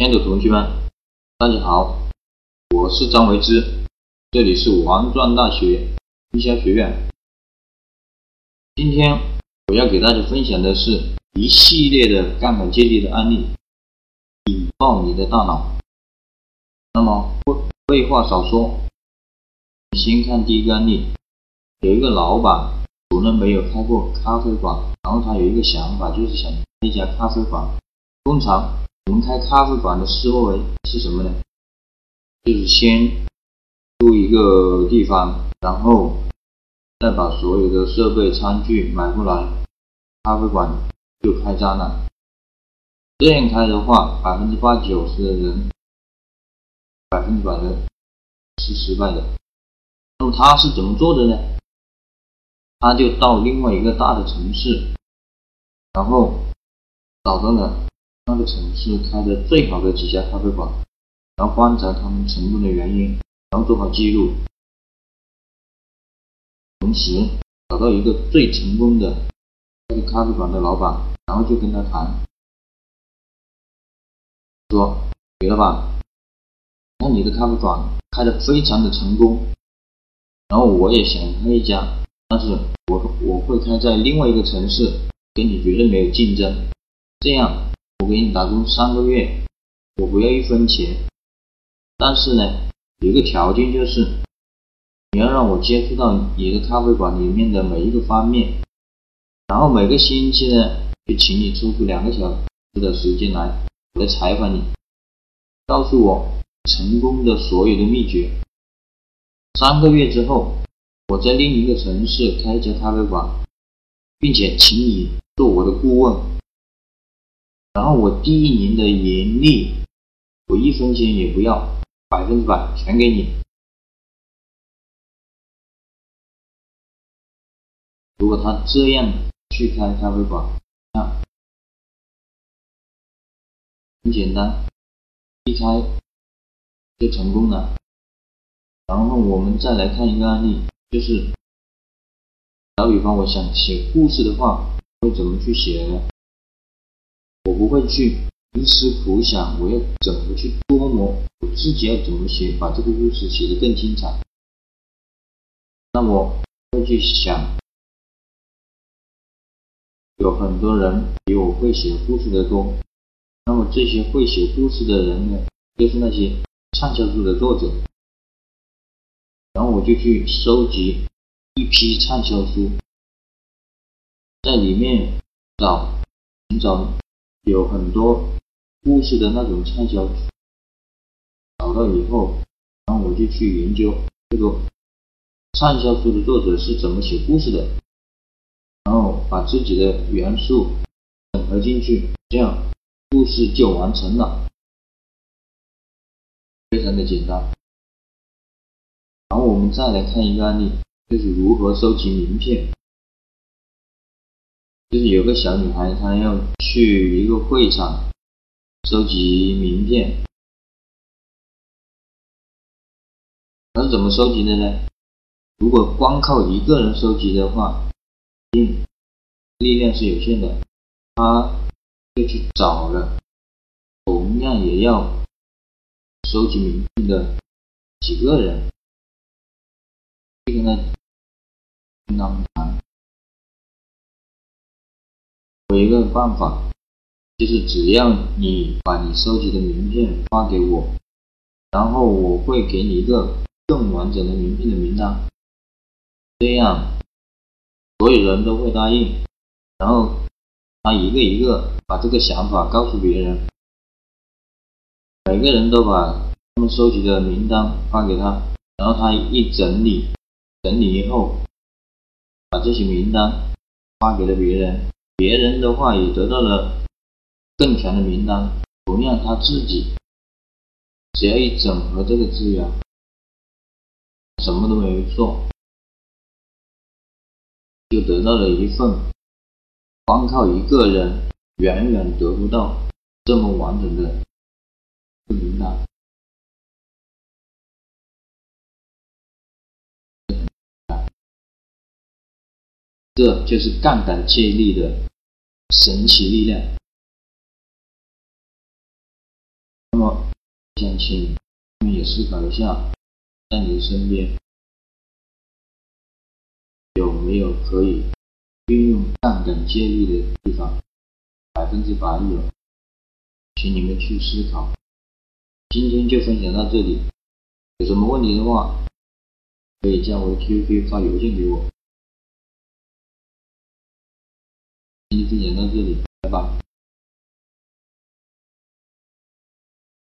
亲爱的同学们，大家好，我是张维之，这里是王庄大学营销学院。今天我要给大家分享的是一系列的杠杆借力的案例，引爆你的大脑。那么废话少说，先看第一个案例，有一个老板从来没有开过咖啡馆，然后他有一个想法，就是想开一家咖啡馆。通常我们开咖啡馆的思维是什么呢？就是先租一个地方，然后再把所有的设备、餐具买过来，咖啡馆就开张了。这样开的话，百分之八九十的人，百分之百的是失败的。那么他是怎么做的呢？他就到另外一个大的城市，然后找到了。那个城市开的最好的几家咖啡馆，然后观察他们成功的原因，然后做好记录，同时找到一个最成功的那个咖啡馆的老板，然后就跟他谈，说：“李老板，那你的咖啡馆开的非常的成功，然后我也想开一家，但是我我会开在另外一个城市，跟你绝对没有竞争，这样。”给你打工三个月，我不要一分钱，但是呢，有个条件就是，你要让我接触到你的咖啡馆里面的每一个方面，然后每个星期呢，就请你抽出两个小时的时间来我来采访你，告诉我成功的所有的秘诀。三个月之后，我在另一个城市开一家咖啡馆，并且请你做我的顾问。然后我第一年的盈利，我一分钱也不要，百分之百全给你。如果他这样去开咖啡馆，那，很简单，一开就成功了。然后我们再来看一个案例，就是打比方，我想写故事的话，会怎么去写呢？我不会去冥思苦想，我要怎么去琢磨我自己要怎么写，把这个故事写得更精彩。那么会去想，有很多人比我会写故事的多。那么这些会写故事的人呢，就是那些畅销书的作者。然后我就去收集一批畅销书，在里面找寻找。有很多故事的那种畅销书，找到以后，然后我就去研究这个畅销书的作者是怎么写故事的，然后把自己的元素整合进去，这样故事就完成了，非常的简单。然后我们再来看一个案例，就是如何收集名片。就是有个小女孩，她要去一个会场收集名片，她是怎么收集的呢？如果光靠一个人收集的话，嗯，力量是有限的，她就去找了同样也要收集名片的几个人，就跟他跟他们有一个办法，就是只要你把你收集的名片发给我，然后我会给你一个更完整的名片的名单，这样所有人都会答应，然后他一个一个把这个想法告诉别人，每个人都把他们收集的名单发给他，然后他一整理，整理以后，把这些名单发给了别人。别人的话也得到了更强的名单，同样他自己只要一整合这个资源，什么都没有做，就得到了一份光靠一个人远远得不到这么完整的名单。这就是杠杆借力的。神奇力量。那请你们也思考一下，在你身边有没有可以运用杠杆借力的地方？百分之百有，请你们去思考。今天就分享到这里，有什么问题的话，可以加我的 QQ 发邮件给我。manzili